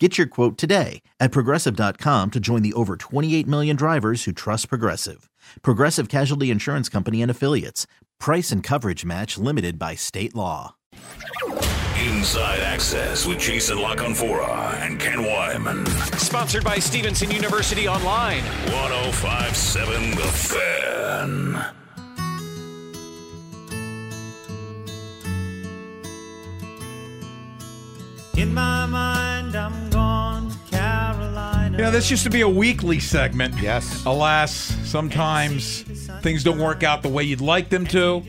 Get your quote today at progressive.com to join the over 28 million drivers who trust Progressive. Progressive Casualty Insurance Company and Affiliates. Price and coverage match limited by state law. Inside Access with Jason La Canfora and Ken Weinman. Sponsored by Stevenson University Online. 1057 The Fan. In my mind, I'm gone Carolina. You know, this used to be a weekly segment. Yes. Alas, sometimes things don't work out the way you'd like them to.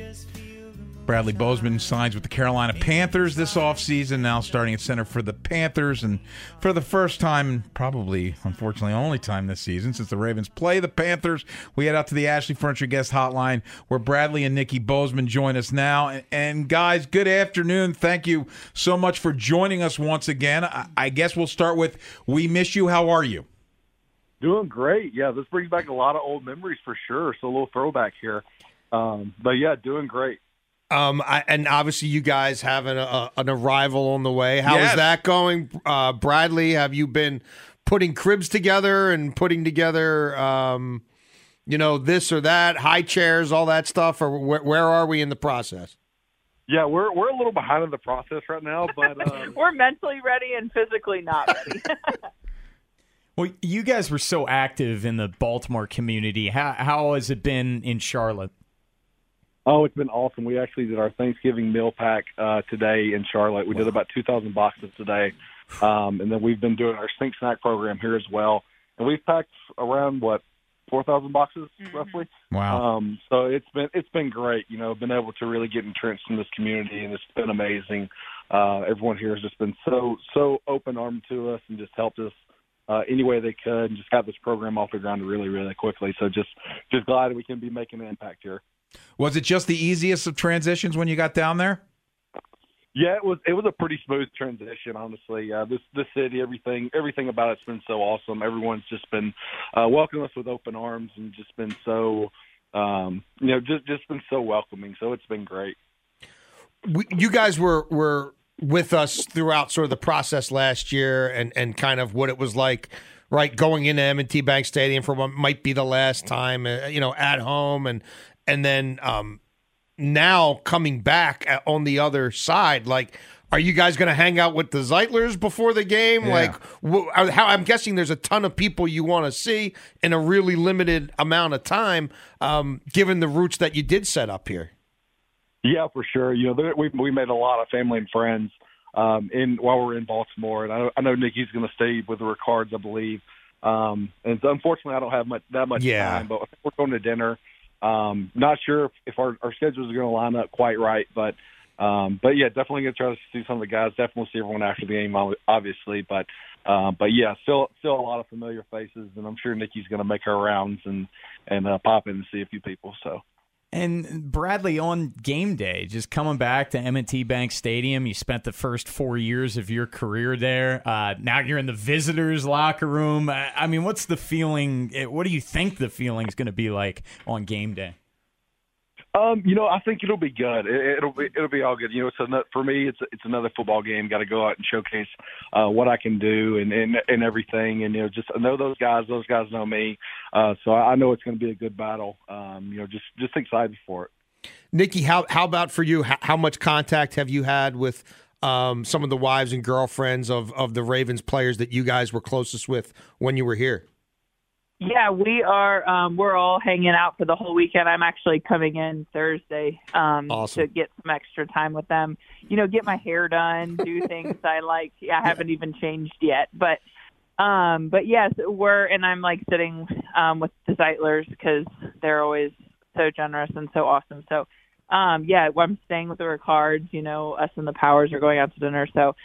Bradley Bozeman signs with the Carolina Panthers this offseason, now starting at center for the Panthers. And for the first time, probably, unfortunately, only time this season, since the Ravens play the Panthers, we head out to the Ashley Furniture Guest Hotline where Bradley and Nikki Bozeman join us now. And, guys, good afternoon. Thank you so much for joining us once again. I, I guess we'll start with We Miss You. How are you? Doing great. Yeah, this brings back a lot of old memories for sure. So a little throwback here. Um, but yeah, doing great. Um, I, and obviously, you guys have an, a, an arrival on the way. How is Yes. that going, uh, Bradley? Have you been putting cribs together and putting together, um, you know, this or that, high chairs, all that stuff, or where, where are we in the process? Yeah, we're we're a little behind in the process right now, but um, We're mentally ready and physically not ready. Well, you guys were so active in the Baltimore community. How, how has it been in Charlotte? Oh, it's been awesome. We actually did our Thanksgiving meal pack uh, today in Charlotte. We did about two thousand boxes today, um, and then we've been doing our Sync Snack program here as well. And we've packed around what four thousand boxes roughly. Wow. Um, so it's been it's been great. You know, been able to really get entrenched in this community, and it's been amazing. Uh, everyone here has just been so so open armed to us and just helped us uh, any way they could, and just got this program off the ground really really quickly. So just just glad we can be making an impact here. Was it just the easiest of transitions when you got down there? Yeah, it was it was a pretty smooth transition, honestly. Uh, this this city, everything everything about it's been so awesome. Everyone's just been uh, welcoming us with open arms and just been so um, you know just just been so welcoming. So it's been great. we, you guys were were with us throughout sort of the process last year and and kind of what it was like right going into M&T Bank Stadium for what might be the last time uh, you know at home and and then um now coming back at, on the other side like are you guys going to hang out with the Zeitlers before the game? Yeah. Like, wh- how I'm guessing there's a ton of people you want to see in a really limited amount of time, um, given the routes that you did set up here. Yeah, for sure. You know, there, we we made a lot of family and friends um, in while we're in Baltimore, and I, know- I know Nikki's going to stay with the Ricards, I believe. Um, and so unfortunately, I don't have much that much Yeah. time, but we're going to dinner. Um, not sure if, if our, our schedules are going to line up quite right, but um, but yeah, definitely going to try to see some of the guys. Definitely see everyone after the game, obviously, but um, but yeah, still still a lot of familiar faces, and I'm sure Nikki's going to make her rounds and and uh, pop in and see a few people. So. And Bradley, on game day, just coming back to M&T Bank Stadium, you spent the first four years of your career there. Uh, now you're in the visitors' locker room. I mean, what's the feeling? What do you think the feeling is going to be like on game day? Um, you know, I think it'll be good. It, it'll be it'll be all good. You know, so not, for me, it's it's another football game. Got to go out and showcase uh, what I can do and, and and everything. And you know, just I know those guys. Those guys know me. Uh, so I, I know it's going to be a good battle. Um, you know, just just excited for it. Nikki, how how about for you? How, how much contact have you had with um, some of the wives and girlfriends of of the Ravens players that you guys were closest with when you were here? Yeah, we are. Um, we're all hanging out for the whole weekend. I'm actually coming in Thursday um, Awesome. to get some extra time with them. You know, get my hair done, do things I like. Yeah, I haven't even changed yet, but um, but yes, we're and I'm like sitting um, with the Zeitlers because they're always so generous and so awesome. So um, yeah, I'm staying with the Ricards. You know, us and the Powers are going out to dinner. So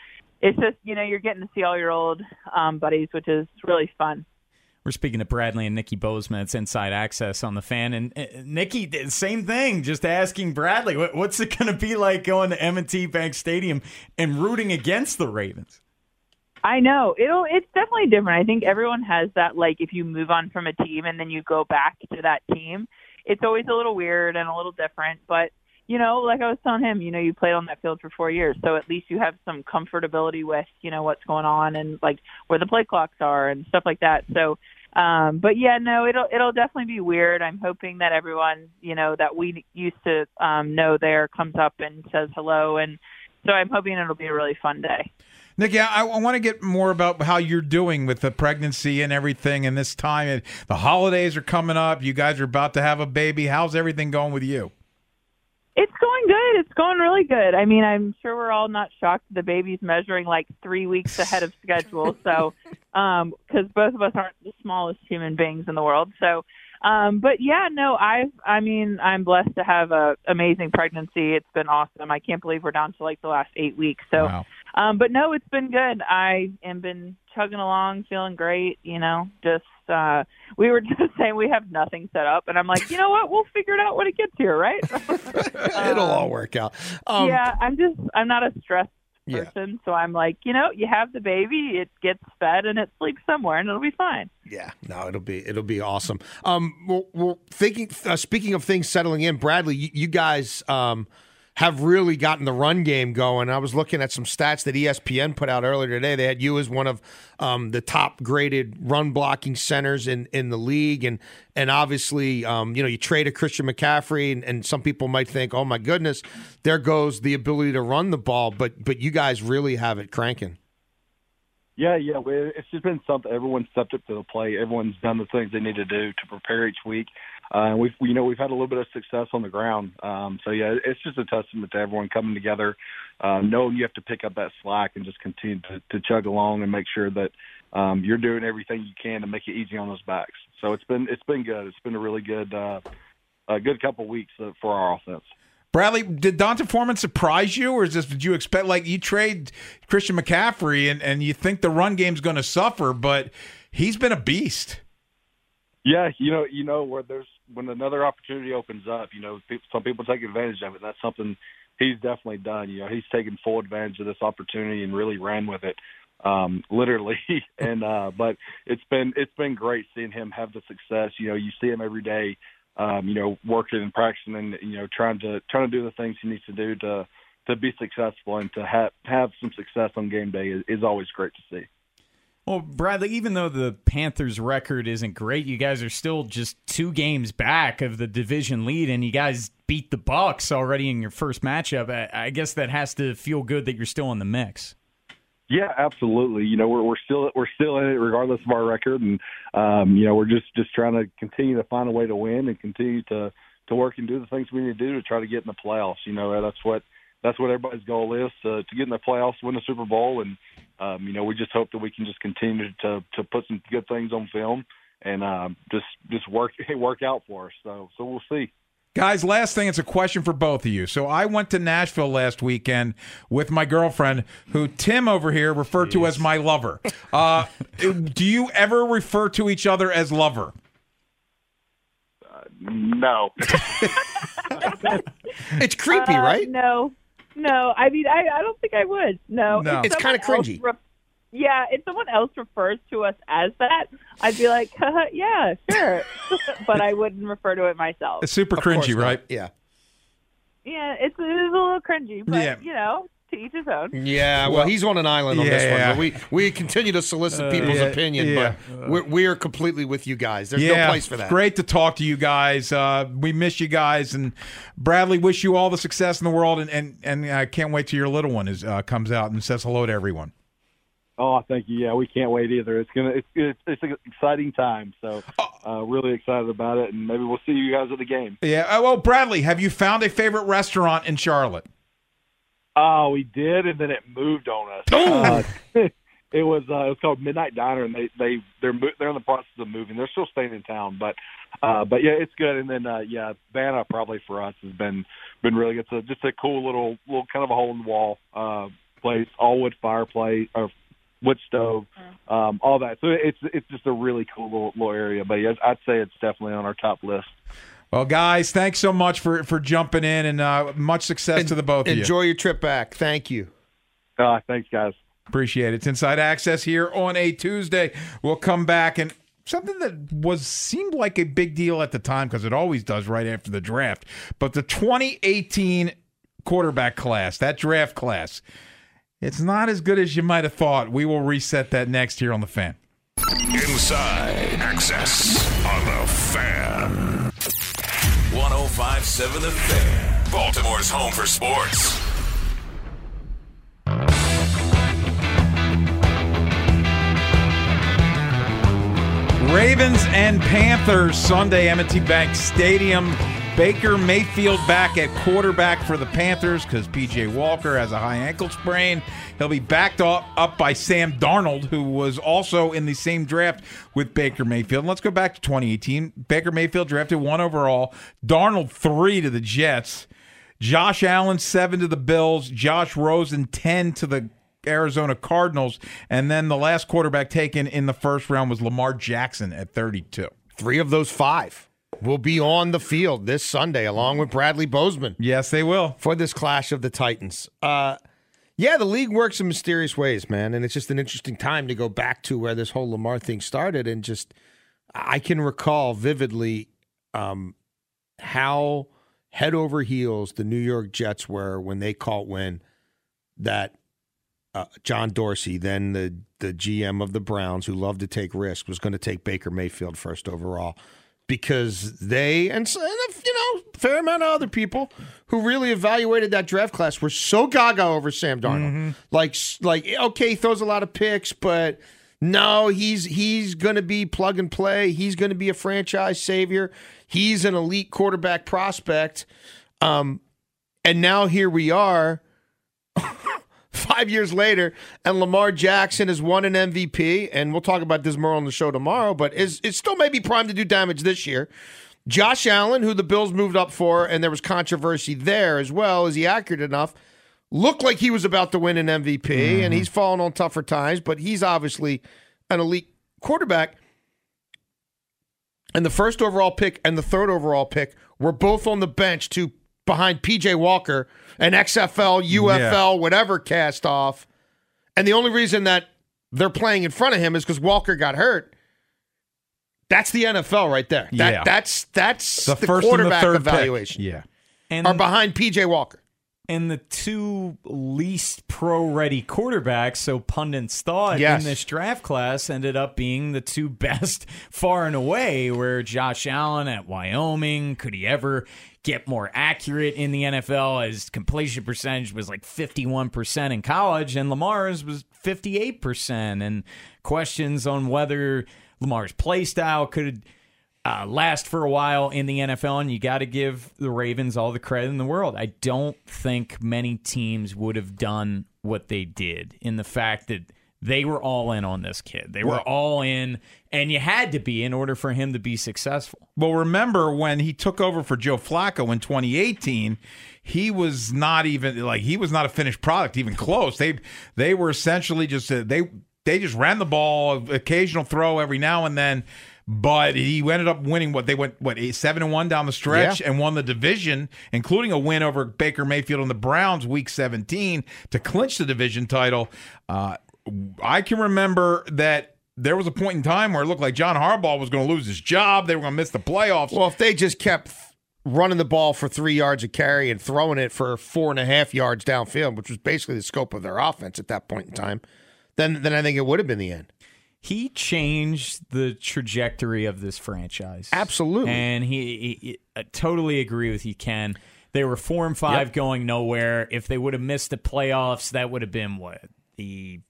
it's just you know you're getting to see all your old um, buddies, which is really fun. We're speaking to Bradley and Nikki Bozeman. It's Inside Access on the fan. And uh, Nikki, same thing, just asking Bradley, what, what's it going to be like going to M&T Bank Stadium and rooting against the Ravens? I know it'll. It's definitely different. I think everyone has that. Like, if you move on from a team and then you go back to that team, it's always a little weird and a little different. But you know, like I was telling him, you know, you played on that field for four years, so at least you have some comfortability with you know what's going on and like where the play clocks are and stuff like that. So, um, but yeah, no, it'll it'll definitely be weird. I'm hoping that everyone you know that we used to um, know there comes up and says hello, and so I'm hoping it'll be a really fun day. Nikki, I, I want to get more about how you're doing with the pregnancy and everything and this time. And the holidays are coming up. You guys are about to have a baby. How's everything going with you? Going good. It's going really good. I mean, I'm sure we're all not shocked the baby's measuring like three weeks ahead of schedule. So, um, because both of us aren't the smallest human beings in the world. So, um, but yeah, no, I, I mean, I'm blessed to have a amazing pregnancy. It's been awesome. I can't believe we're down to like the last eight weeks. So, Wow. um, but no, it's been good. I am been chugging along, feeling great. You know, just uh, we were just saying we have nothing set up, and I'm like, you know what? We'll figure it out when it gets here, right? It'll all work out. Um, yeah, I'm just I'm not a stressed Yeah. person, so I'm like, you know, you have the baby, it gets fed, and it sleeps somewhere, and it'll be fine. Yeah, no, it'll be it'll be awesome. Um, well, well thinking uh, speaking of things settling in, Bradley, you, you guys um have really gotten the run game going. I was looking at some stats that ESPN put out earlier today. They had you as one of um, the top graded run blocking centers in, in the league, and and obviously, um, you know, you traded Christian McCaffrey, and, and some people might think, oh my goodness, there goes the ability to run the ball, but but you guys really have it cranking. Yeah, yeah. It's just been something. Everyone's stepped up to the plate. Everyone's done the things they need to do to prepare each week. Uh, and we've, you know, we've had a little bit of success on the ground. Um, so yeah, it's just a testament to everyone coming together, uh, knowing you have to pick up that slack and just continue to, to chug along and make sure that um, you're doing everything you can to make it easy on those backs. So it's been it's been good. It's been a really good uh, a good couple weeks uh, for our offense. Bradley, did D'Onta Foreman surprise you, or is this did you expect like you trade Christian McCaffrey and, and you think the run game's going to suffer, but he's been a beast. Yeah, you know, you know where there's when another opportunity opens up, you know, some people take advantage of it. That's something he's definitely done. You know, he's taken full advantage of this opportunity and really ran with it, um, literally. and uh, but it's been it's been great seeing him have the success. You know, you see him every day, um, you know, working and practicing and you know trying to trying to do the things he needs to do to to be successful and to have have some success on game day is, is always great to see. Well, Bradley, even though the Panthers' record isn't great, you guys are still just two games back of the division lead, and you guys beat the Bucs already in your first matchup. I, guess that has to feel good that you're still in the mix. Yeah, absolutely. You know, we're we're still we're still in it regardless of our record, and um, you know, we're just just trying to continue to find a way to win and continue to to work and do the things we need to do to try to get in the playoffs. You know, that's what that's what everybody's goal is to to get in the playoffs, win the Super Bowl, and um, you know, we just hope that we can just continue to to put some good things on film and um, just just work work out for us. So so we'll see. Guys, last thing, it's a question for both of you. So I went to Nashville last weekend with my girlfriend, who Tim over here referred to as my lover. Uh, do you ever refer to each other as lover? No. It's creepy, Uh, right? No, no. I mean, I, I don't think I would. No, No. It's kinda cringy. re- yeah, if someone else refers to us as that, I'd be like, uh-huh, yeah, sure, but I wouldn't refer to it myself. It's super Of course cringy, not. right? Yeah. yeah, it's it was a little cringy, but Yeah. you know, to each his own. Yeah, well, he's on an island on this one. Yeah. But we we continue to solicit people's yeah, opinion, yeah. but we're, we are completely with you guys. There's no place for that. Great to talk to you guys. Uh, we miss you guys, and Bradley, wish you all the success in the world, and and, and I can't wait till your little one is uh, comes out and says hello to everyone. Oh, thank you. Yeah, we can't wait either. It's gonna it's it's, it's an exciting time. So uh, really excited about it, and maybe we'll see you guys at the game. Yeah. Uh, well, Bradley, have you found a favorite restaurant in Charlotte? Oh, we did, and then it moved on us. Uh, it was uh, it was called Midnight Diner, and they they they're mo- they're in the process of moving. They're still staying in town, but uh, but yeah, it's good. And then uh, yeah, Vana probably for us has been been really good. So just a cool little little kind of a hole in the wall uh, place, all wood fireplace or wood stove, um, all that. So it's it's just a really cool little, little area. But yes, I'd say it's definitely on our top list. Well, guys, thanks so much for for jumping in, and uh, much success to the both of you. Enjoy your trip back. Thank you. Uh, thanks, guys. Appreciate it. It's Inside Access here on a Tuesday. We'll come back and something that was seemed like a big deal at the time because it always does right after the draft. But the 2018 quarterback class, that draft class, it's not as good as you might have thought. We will reset that next here on the fan. Inside Access on the Fan. 1057 The Fan. Baltimore's home for sports. Ravens and Panthers Sunday, M&T Bank Stadium. Baker Mayfield back at quarterback for the Panthers because PJ Walker has a high ankle sprain. He'll be backed up, by Sam Darnold, who was also in the same draft with Baker Mayfield. Let's go back to 2018. Baker Mayfield drafted one overall, Darnold three to the Jets, Josh Allen seven to the Bills, Josh Rosen ten to the Arizona Cardinals, and then the last quarterback taken in the first round was Lamar Jackson at 32. Three of those five will be on the field this Sunday, along with Bradley Bozeman. Yes, they will. For this clash of the Titans. Uh, yeah, the league works in mysterious ways, man. And it's just an interesting time to go back to where this whole Lamar thing started. And just, I can recall vividly um, how head over heels the New York Jets were when they caught wind that uh, John Dorsey, then the, the GM of the Browns, who loved to take risks, was going to take Baker Mayfield first overall because they and, and a, you know fair amount of other people who really evaluated that draft class were so gaga over Sam Darnold. Like like okay, he throws a lot of picks, but no, he's he's going to be plug and play. He's going to be a franchise savior. He's an elite quarterback prospect. Um, and now here we are. Five years later, and Lamar Jackson has won an MVP, and we'll talk about this more on the show tomorrow. But is it still may be primed to do damage this year? Josh Allen, who the Bills moved up for, and there was controversy there as well. Is he accurate enough? Looked like he was about to win an MVP, mm-hmm. and he's fallen on tougher times, but he's obviously an elite quarterback. And the first overall pick and the third overall pick were both on the bench to behind PJ Walker, an XFL, UFL, whatever cast off. And the only reason that they're playing in front of him is because Walker got hurt. That's the NFL right there. That, Yeah. That's that's The, the, first and the quarterback third pick. evaluation. Yeah. And Are behind PJ Walker. And the two least pro ready quarterbacks, so pundits thought Yes. in this draft class, ended up being the two best far and away. Where Josh Allen at Wyoming, could he ever get more accurate in the NFL? His completion percentage was like 51% in college, and Lamar's was 58%. And questions on whether Lamar's play style could uh, last for a while in the NFL, and you got to give the Ravens all the credit in the world. I don't think many teams would have done what they did in the fact that they were all in on this kid. They were all in, and you had to be in order for him to be successful. Well, remember when he took over for Joe Flacco in 2018, he was not even like he was not a finished product, even close. They they were essentially just uh, they they just ran the ball, occasional throw every now and then. But he ended up winning what they went what eight, seven and one down the stretch Yeah. and won the division, including a win over Baker Mayfield and the Browns week 17 to clinch the division title. Uh, I can remember that there was a point in time where it looked like John Harbaugh was going to lose his job. They were going to miss the playoffs. Well, if they just kept running the ball for three yards of carry and throwing it for four and a half yards downfield, which was basically the scope of their offense at that point in time, then then I think it would have been the end. He changed the trajectory of this franchise. Absolutely. And he, he- he- I totally agree with you, Ken. They were four and five going nowhere. If they would have missed the playoffs, that would have been what? The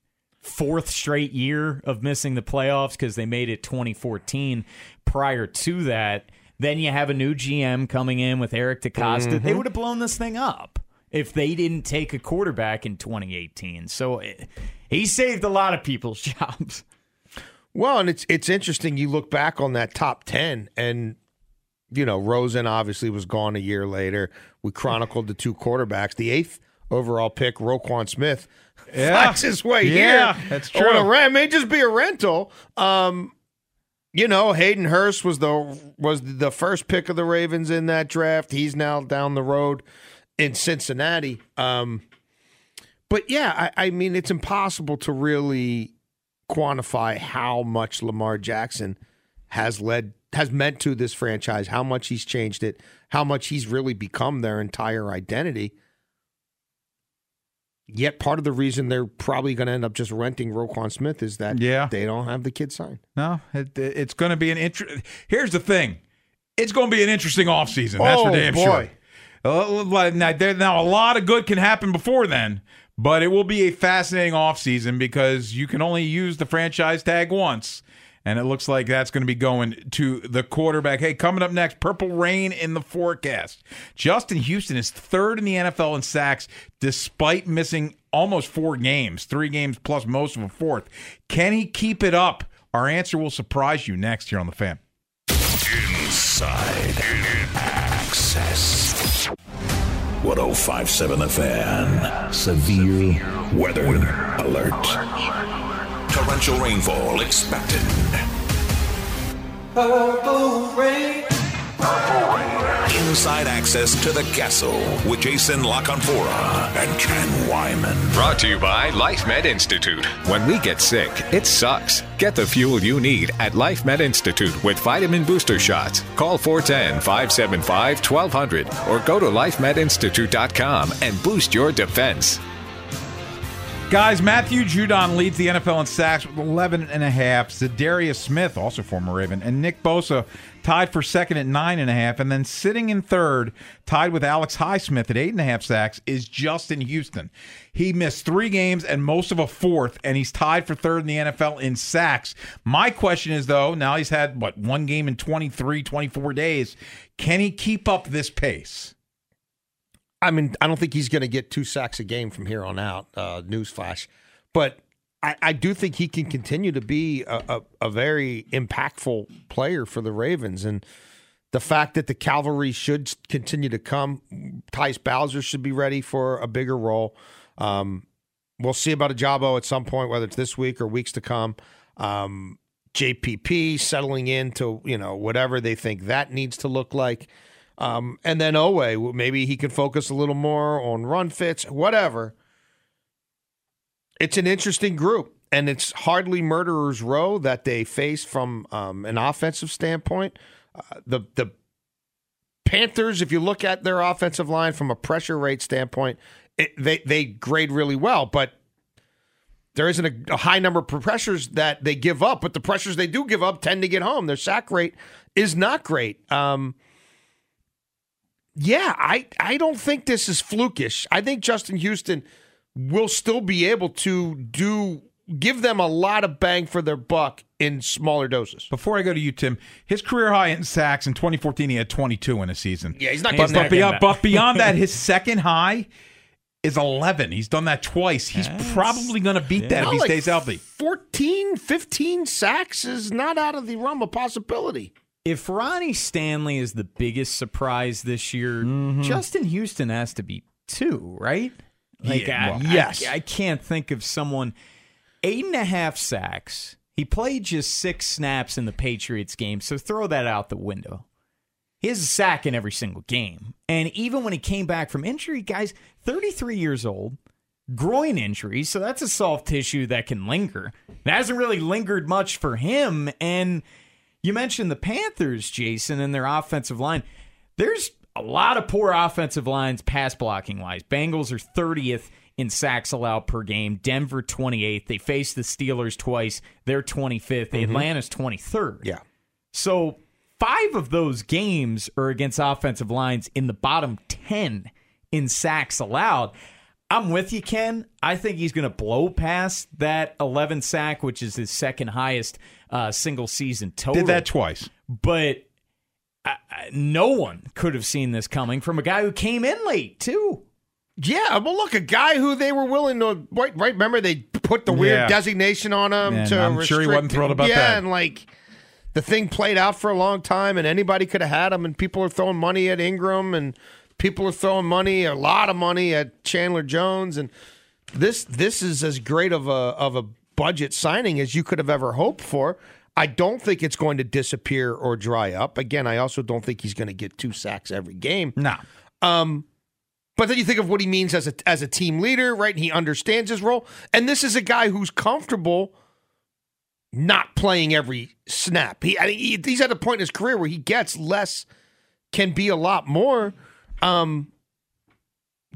fourth straight year of missing the playoffs because they made it 2014. Prior to that, then you have a new GM coming in with Eric DeCosta. They would have blown this thing up if they didn't take a quarterback in 2018. So eh, he saved a lot of people's jobs. Well, and it's it's interesting. You look back on that top ten, and you know Rosen obviously was gone a year later. We chronicled the two quarterbacks. The eighth overall pick, Roquan Smith, Yeah. finds his way Yeah, here. that's On true. a rent, may just be a rental. Um, you know, Hayden Hurst was the was the first pick of the Ravens in that draft. He's now down the road in Cincinnati. Um, but yeah, I, I mean, it's impossible to really quantify how much Lamar Jackson has led has meant to this franchise, how much he's changed it, how much he's really become their entire identity. Yet part of the reason they're probably going to end up just renting Roquan Smith is that Yeah. they don't have the kid signed. No, it, it's going to be an interest. Here's the thing: it's going to be an interesting offseason. That's for Oh, damn boy. sure. Uh, Now, there- now, a lot of good can happen before then, but it will be a fascinating offseason because you can only use the franchise tag once. And it looks like that's going to be going to the quarterback. Hey, coming up next, purple rain in the forecast. Justin Houston is third in the NFL in sacks despite missing almost four games, three games plus most of a fourth. Can he keep it up? Our answer will surprise you next here on the fan. Inside Access. 1057 The Fan. Severe weather alert. Torrential rainfall expected. Inside access to the castle with Jason La Canfora and Ken Weinman. Brought to you by Life Med Institute. When we get sick, it sucks. Get the fuel you need at Life Med Institute with vitamin booster shots. Call 410 575 1200 or go to lifemedinstitute.com and boost your defense. Guys, Matthew Judon leads the NFL in sacks with 11 and a half. Za'Darius Smith, also former Raven, and Nick Bosa tied for second at nine and a half. And then sitting in third, tied with Alex Highsmith at eight and a half sacks, is Justin Houston. He missed three games and most of a fourth, and he's tied for third in the NFL in sacks. My question is, though, now he's had, what, one game in 23, 24 days. Can he keep up this pace? I mean, I don't think he's going to get two sacks a game from here on out. Uh, newsflash, but I, I do think he can continue to be a, a, a very impactful player for the Ravens, and the fact that the cavalry should continue to come, Tyus Bowser should be ready for a bigger role. Um, we'll see about Ojabo at some point, whether it's this week or weeks to come. Um, JPP settling into you know whatever they think that needs to look like. Um, and then Oweh, maybe he can focus a little more on run fits, whatever. It's an interesting group, and it's hardly murderers row that they face from um, an offensive standpoint. Uh, the the Panthers, if you look at their offensive line from a pressure rate standpoint, it, they they grade really well, but there isn't a, a high number of pressures that they give up. But the pressures they do give up tend to get home. Their sack rate is not great. Um, yeah, I, I don't think this is flukish. I think Justin Houston will still be able to do give them a lot of bang for their buck in smaller doses. Before I go to you, Tim, his career high in sacks in 2014, he had 22 in a season. Yeah, he's not But, getting but, that. beyond, but beyond that, his second high is 11. He's done that twice. He's probably going to beat that if he Like stays healthy. 14, 15 sacks is not out of the realm of possibility. If Ronnie Stanley is the biggest surprise this year, mm-hmm. Justin Houston has to be too, right? Like, Yeah, I- well, I, yes. I, can't think of someone. Eight and a half sacks. He played just six snaps in the Patriots game, so throw that out the window. He has a sack in every single game. And even when he came back from injury, guys, 33 years old, groin injury, so that's a soft tissue that can linger. It hasn't really lingered much for him. And you mentioned the Panthers, Jason, and their offensive line. There's a lot of poor offensive lines, pass blocking wise. Bengals are 30th in sacks allowed per game. Denver 28th. They faced the Steelers twice. They're 25th. Mm-hmm. Atlanta's 23rd. Yeah. So five of those games are against offensive lines in the bottom 10 in sacks allowed. I'm with you, Ken. I think he's going to blow past that 11 sack, which is his second highest uh, single season total. Did that twice. But I, I, no one could have seen this coming from a guy who came in late, too. Yeah, well, look, a guy who they were willing to right. right remember, they put the weird Yeah. designation on him And to. I'm sure he wasn't thrilled about yeah, that. and like the thing played out for a long time, and anybody could have had him, and people are throwing money at Ingram, and people are throwing money, a lot of money at Chandler Jones, and this this is as great of a of a budget signing as you could have ever hoped for. I don't think it's going to disappear or dry up. Again, I also don't think he's going to get two sacks every game. No. Um, but then you think of what he means as a as a team leader, right? He understands his role. And this is a guy who's comfortable not playing every snap. He, I mean, he he's at a point in his career where he gets less, can be a lot more. Um,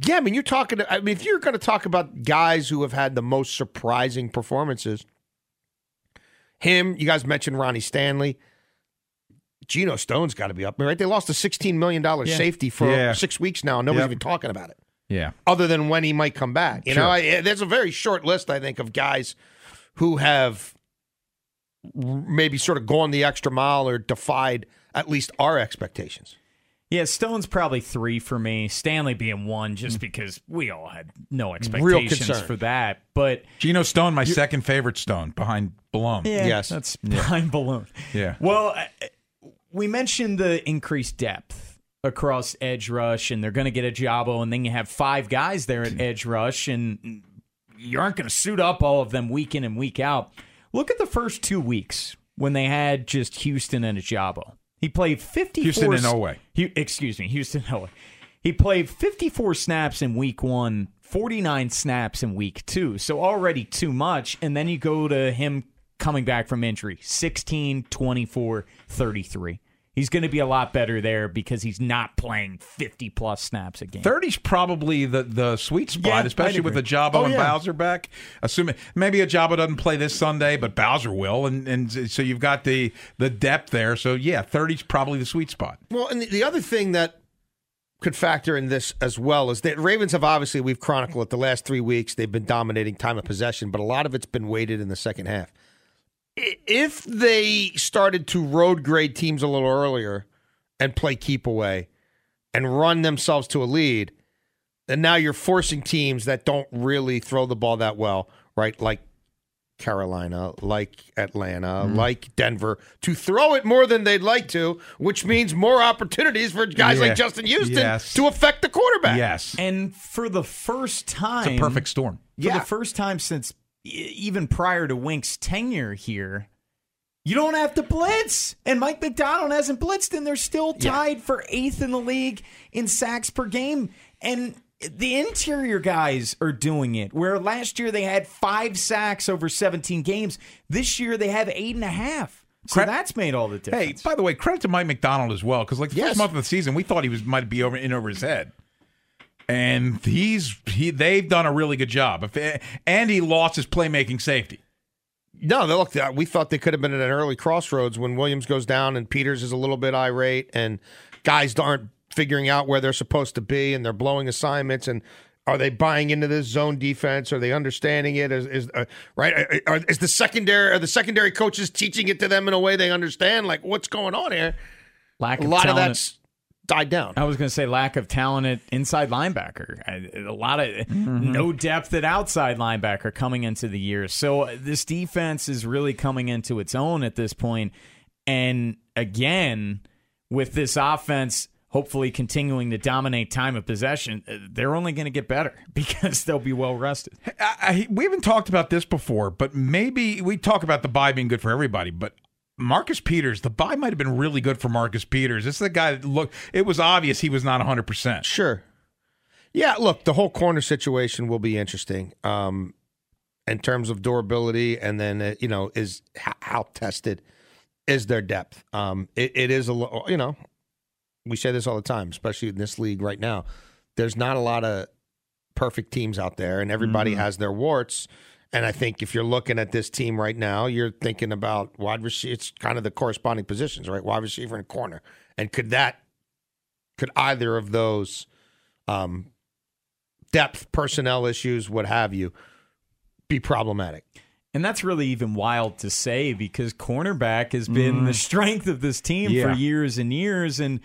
yeah, I mean, you're talking. I mean, if you're going to talk about guys who have had the most surprising performances, him. You guys mentioned Ronnie Stanley. Geno Stone's got to be up there, right? They lost a $16 million Yeah. safety for Yeah. six weeks now. Nobody's Yep. even talking about it Yeah. other than when he might come back. You Sure. know, I, there's a very short list, I think, of guys who have maybe sort of gone the extra mile or defied at least our expectations. Yeah, Stone's probably three for me. Stanley being one, just because we all had no expectations concern. for that. But Geno Stone, my second favorite Stone behind Balone. yeah, Yes. that's behind balloon. Yeah. Well, uh, we mentioned the increased depth across edge rush, and they're going to get Ojabo, and then you have five guys there at edge rush, and you aren't going to suit up all of them week in and week out. Look at the first two weeks when they had just Houston and Ojabo. He played 54 Houston and Oweh. Hu- excuse me, Houston Oweh. He played 54 snaps in week one, 49 snaps in week two. So already too much. And then you go to him coming back from injury 16, 24, 33. He's going to be a lot better there because he's not playing 50 plus snaps a game. 30's probably the, the sweet spot, Yeah, especially with the agree. Jabo Oh, and yeah. Bowser back. Assuming maybe Ojabo doesn't play this Sunday, but Bowser will, and, and so you've got the the depth there. So yeah, 30's probably the sweet spot. Well, and the, the other thing that could factor in this as well is that Ravens have obviously we've chronicled it the last three weeks they've been dominating time of possession, but a lot of it's been weighted in the second half. I- If they started to road grade teams a little earlier and play keep away and run themselves to a lead, then now you're forcing teams that don't really throw the ball that well, right? Like Carolina, like Atlanta, Mm-hmm. like Denver, to throw it more than they'd like to, which means more opportunities for guys Yeah. like Justin Houston Yes. to affect the quarterback. Yes, And for the first time, it's a perfect storm. for Yeah. the first time since even prior to Wink's tenure here, you don't have to blitz. And Mike Macdonald hasn't blitzed, and they're still tied for eighth in the league in sacks per game. And the interior guys are doing it. Where last year they had five sacks over 17 games, this year they have eight and a half. So that's made all the difference. Hey, by the way, credit to Mike Macdonald as well, because like the Yes. first month of the season, we thought he was might be over in over his head, and he's he they've done a really good job. If and he lost his playmaking safety. No, they look. Uh, we thought they could have been at an early crossroads when Williams goes down and Peters is a little bit irate, and guys aren't figuring out where they're supposed to be, and they're blowing assignments. And are they buying into this zone defense? Are they understanding it? Is, is uh, right? Uh, uh, are, is the secondary are the secondary coaches teaching it to them in a way they understand? Like what's going on here? Lack A of lot of that's died down. I was going to say lack of talent at inside linebacker. I- A lot of Mm-hmm. no depth at outside linebacker coming into the year. So uh, this defense is really coming into its own at this point. And again, with this offense hopefully continuing to dominate time of possession, uh, they're only going to get better because they'll be well rested. I, I, we haven't talked about this before, but maybe we talk about the bye being good for everybody. But Marcus Peters, the bye might have been really good for Marcus Peters. This is the guy that looked. It was obvious he was not 100. percent Sure. Yeah, look, the whole corner situation will be interesting um, in terms of durability, and then uh, you know is how, how tested is their depth. Um, it, it is a you know we say this all the time, especially in this league right now. There's not a lot of perfect teams out there, and everybody Mm-hmm. has their warts. And I think if you're looking at this team right now, you're thinking about wide receiver. It's kind of the corresponding positions, right? Wide receiver and corner. And could that, could either of those um, depth, personnel issues, what have you, be problematic? And that's really even wild to say because cornerback has been the strength of this team Yeah. for years and years. And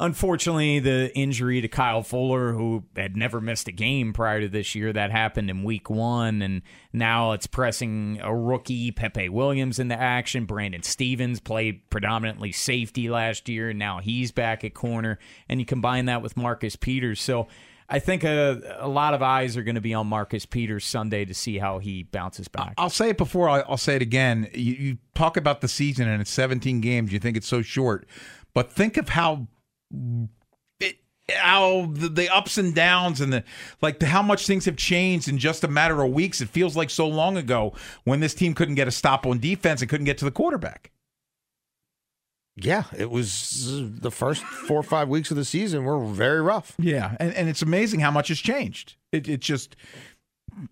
unfortunately, the injury to Kyle Fuller, who had never missed a game prior to this year, that happened in week one. And now it's pressing a rookie, Pepe Williams, into action. Brandon Stephens played predominantly safety last year, and now he's back at corner. And you combine that with Marcus Peters. So I think a, a lot of eyes are going to be on Marcus Peters Sunday to see how he bounces back. I'll say it before. I'll, say it again. You, you talk about the season and it's 17 games. You think it's so short, but think of how it, how the, the ups and downs and the like the, how much things have changed in just a matter of weeks. It feels like so long ago when this team couldn't get a stop on defense and couldn't get to the quarterback. Yeah, it was uh, the first four or five weeks of the season were very rough. Yeah, and, and it's amazing how much has changed. It, it just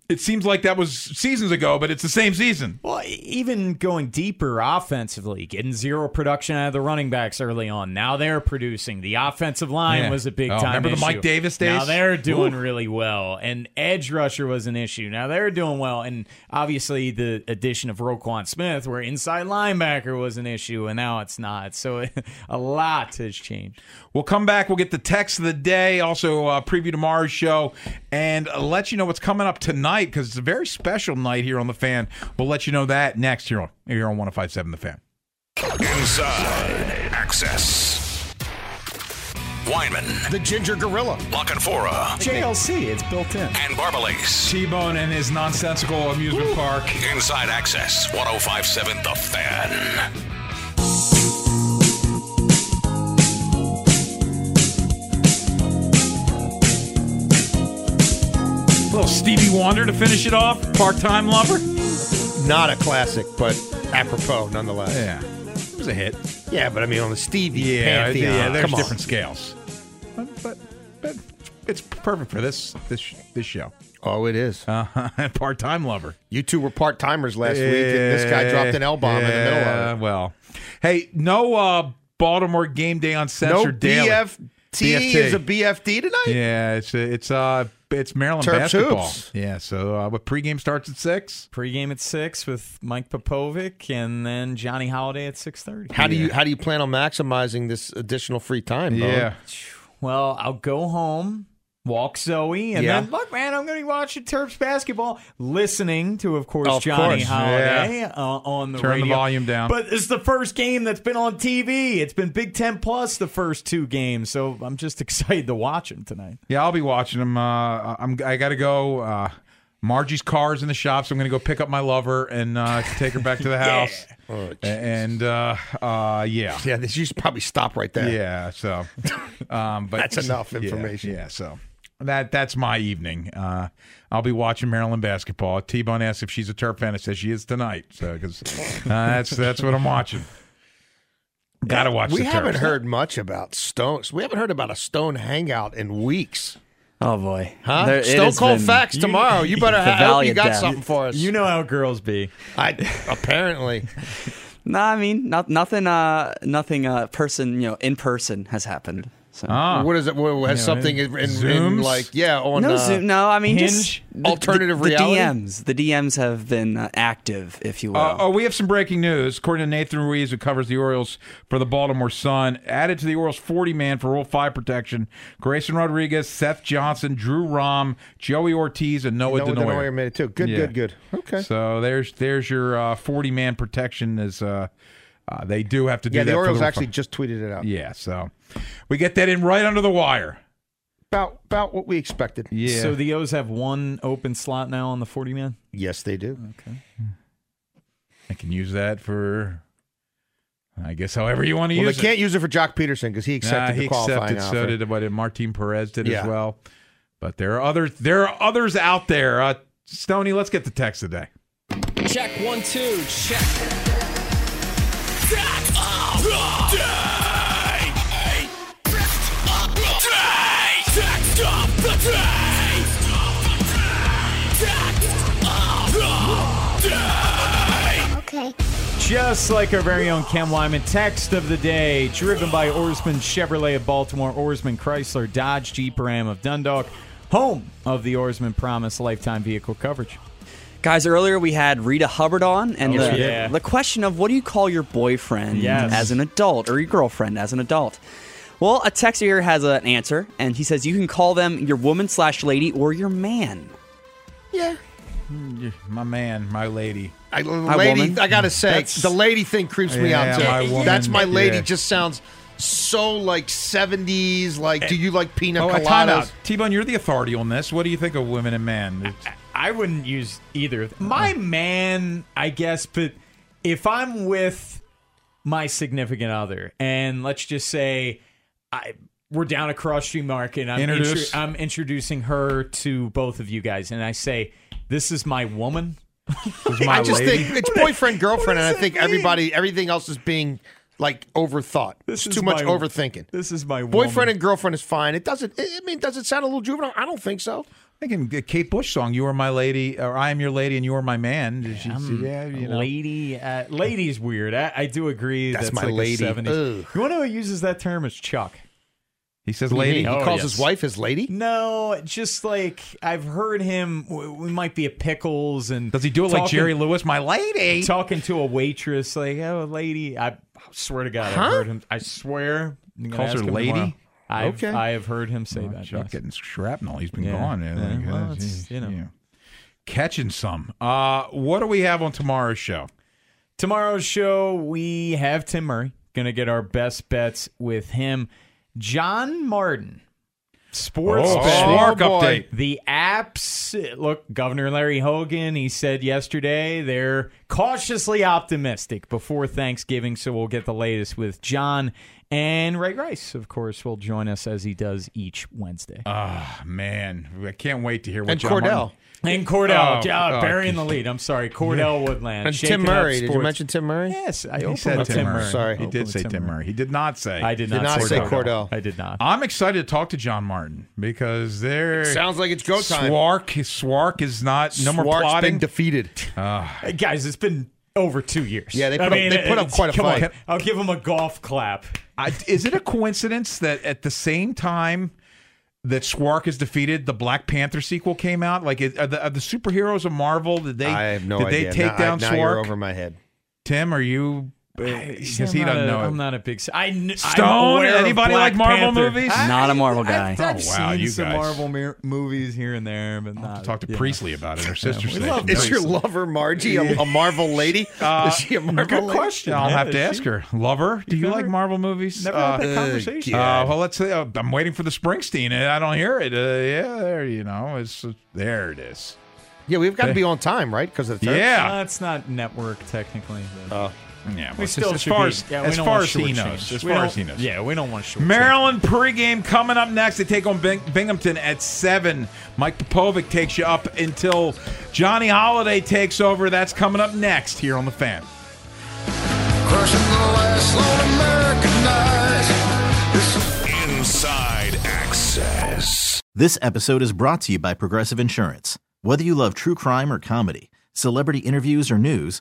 it seems like that was seasons ago, but it's the same season. Well, even going deeper offensively, getting zero production out of the running backs early on. Now they're producing. The offensive line Yeah. was a big Oh, time. remember the. Mike Davis days? Now they're doing Oof. really well. And edge rusher was an issue. Now they're doing well. And obviously the addition of Roquan Smith, where inside linebacker was an issue, and now it's not. So a lot has changed. We'll come back. We'll get the text of the day, also uh, preview tomorrow's show, and let you know what's coming up tonight because it's a very special night here on the Fan. We'll let you know that next here on here on 105.7 The Fan. Inside Access. Weinman, The Ginger Gorilla. La Canfora, JLC, it's built in. and Barbalace. T-Bone and his nonsensical amusement park. Inside Access, 1057 The Fan. Stevie Wonder to finish it off. Part-time lover. Not a classic, but apropos nonetheless. Yeah, it was a hit. Yeah, but I mean on the Stevie Yeah, pantheon. yeah. There's come on. different scales, but, but but it's perfect for this this this show. Oh, it is. Uh, part-time lover. You two were part timers last week, and this guy dropped an L bomb in the middle of it. Well, hey, no uh, Baltimore game day No uncensored daily. BFT BFT. is a BFD tonight. Yeah, it's it's uh it's Maryland Terps basketball. hoops. Yeah, so uh, what pregame starts at six. Pregame at six with Mike Popovic, and then Johnny Holliday at six thirty. How do you how do you plan on maximizing this additional free time? Bo? Yeah, Well, I'll go home, walk Zoe, and Yeah. then look, man, I'm going to be watching Terps basketball, listening to, of course, Of Johnny course, Holliday uh, on the Turn the volume down. But it's the first game that's been on TV. It's been Big Ten plus the first two games, so I'm just excited to watch them tonight. yeah, I'll be watching them. Uh, I'm I got to go. Uh, Margie's car's in the shop, so I'm going to go pick up my lover and uh, take her back to the house. Oh, and uh, uh, yeah, yeah. This you should probably stop right there. Yeah, so um, but That's enough yeah, information. Yeah, so that that's my evening. Uh, I'll be watching Maryland basketball. T Bone asks if she's a Terp fan. I says she is tonight. So because uh, that's that's what I'm watching. Got to watch. We the haven't Terps. heard much about Stones. We haven't heard about a Stone hangout in weeks. Oh boy, Huh? There- Stone Cold been- Facts tomorrow. You better have. I hope you got depth. something for us. You know how girls be. I apparently. No, I mean, not, nothing. Uh, nothing. Uh, person, you know, in person has happened. So. Ah. What is it? What, has Yeah, something in, in, in Zooms? like yeah on no, uh, Zoom, no. I mean, Hinge? just Alternative the, the reality? DMs. The DMs have been uh, active, if you will. Uh, oh, we have some breaking news. According to Nathan Ruiz, who covers the Orioles for the Baltimore Sun, added to the Orioles 40 man for Rule 5 protection Grayson Rodriguez, Seth Johnson, Drew Rom, Joey Ortiz, and Noah, Noah Denoyer. Denoyer made it too. Good, Yeah. good, good. Okay. So there's there's your 40 man protection. Is uh, they do have to do yeah, that the for Orioles Rule actually 5. just tweeted it out. Yeah, so we get that in right under the wire. About about what we expected. Yeah. So the O's have one open slot now on the 40 man? Yes, they do. Okay. I can use that for, I guess, however you want to Well, they use it. I can't use it for Joc Pederson because he accepted Nah, he the qualifying accepted. offer. So did what did Martin Perez did Yeah. as well. But there are others. There are others out there. Uh, Stoney, let's get the text today. Check one, two, check. Just like our very own Cam Lyman, text of the day, driven by Oarsman Chevrolet of Baltimore, Oarsman Chrysler, Dodge Jeep Ram of Dundalk, home of the Oarsman Promise lifetime vehicle coverage. Guys, earlier we had Rita Hubbard on, and Oh, the, yeah. the question of what do you call your boyfriend Yes. as an adult or your girlfriend as an adult? Well, a texter here has an answer, and he says you can call them your woman slash lady or your man. Yeah. Hmm, my man, my lady. I, My lady, woman. I gotta say, That's- the lady thing creeps me Yeah, out too. my woman, That's my lady. yeah. Just sounds so like seventies. Like, do eh. you like pina Oh, uh, a time coladas? out. T-Bone, you're the authority on this. What do you think of women and men? I wouldn't use either. My man, I guess, but if I'm with my significant other, and let's just say I we're down across Street Market, I'm, Introduce. I'm introducing her to both of you guys, and I say, "This is my woman." Is my I just lady? think it's boyfriend girlfriend, and I think mean? everybody, everything else is being like overthought. This it's is too much my- overthinking. This is my Boyfriend woman. and girlfriend is fine. It doesn't. I mean, does it sound a little juvenile? I don't think so. thinking the Kate Bush song, "You Are My Lady" or "I Am Your Lady and You Are My Man." Did you see that? You know. Lady, uh, lady's weird. I, I do agree. That's That's, my like a lady. 70s. Ugh. You want to know who uses that term? Is Chuck. He says, What do you "Lady." He Oh, calls yes. his wife his lady. No, just like I've heard him. We might be at Pickles, and Does he do it like Jerry Lewis? My lady. talking to a waitress, like, "Oh, lady." I swear to God, Huh? I've heard him. I swear. Calls her lady? tomorrow. I've, Okay. I have heard him say Oh, that. Chuck yes. getting shrapnel. He's been Yeah. gone. Yeah, well, you know. yeah. Catching some. Uh, what do we have on tomorrow's show? Tomorrow's show, we have Tim Murray. Gonna get our best bets with him. John Martin, sports Oh, betting. SWARC boy. update. The apps, look, Governor Larry Hogan, he said yesterday they're cautiously optimistic before Thanksgiving, so we'll get the latest with John. And Ray Rice, of course, will join us as he does each Wednesday. Ah, man, I can't wait to hear what And John Cordell. Martin- and Cordell, Oh, yeah, oh, burying the lead. I'm sorry, Cordell Woodland. And Tim Murray. Did you mention Tim Murray? Yes, I He opened said Tim Tim Murray. Murray. Sorry. He did with say Tim Murray. He did not say. I did Did not, not say Cordell. Cordell. I did not. I'm excited to talk to John Martin because there Sounds like it's go time. SWARC, SWARC is not no more SWARC's plotting. been defeated. Hey, guys, it's been over two years. Yeah, they I put up- they put up quite a come on. fight. I'll give them a golf clap. I, is it a coincidence that at the same time that SWARC is defeated, the Black Panther sequel came out? Like, are the, are the superheroes of Marvel? Did they? I have no did idea. they take now, down I, now you're SWARC? over my head. Tim, are you? See, Because I'm he doesn't a- know. I'm it. not a big. I, kn- I'm Stone? Anybody like Marvel Panther. movies? I- Not a Marvel I've- guy. I've, Oh, wow, seen you some guys. Marvel mir- movies here and there, but not. Talk to yeah. Priestley about it. Her sister we station. love Is your lover Margie a, a Marvel lady? Uh, is she a Marvel Good lady? question. I'll Yeah, have to is ask she- her. Lover, do you Never- like Marvel movies? Never Uh, had that conversation. Uh, well, let's say uh, I'm waiting for the Springsteen, and I don't hear it. Uh, yeah, there, you know, it's uh, there. It is. Yeah, we've got to be on time, right? Because of the third? Yeah, Uh, it's not network technically. but Uh, yeah. we still just as should far be- as yeah, we as don't far want as he shortchange. knows. As We far don't- as he knows. Yeah, we don't want short. Maryland pregame coming up next. They take on Bing- Binghamton at seven. Mike Popovic takes you up until Johnny Holliday takes over. That's coming up next here on the Fan. Inside Access. This episode is brought to you by Progressive Insurance. Whether you love true crime or comedy, celebrity interviews or news,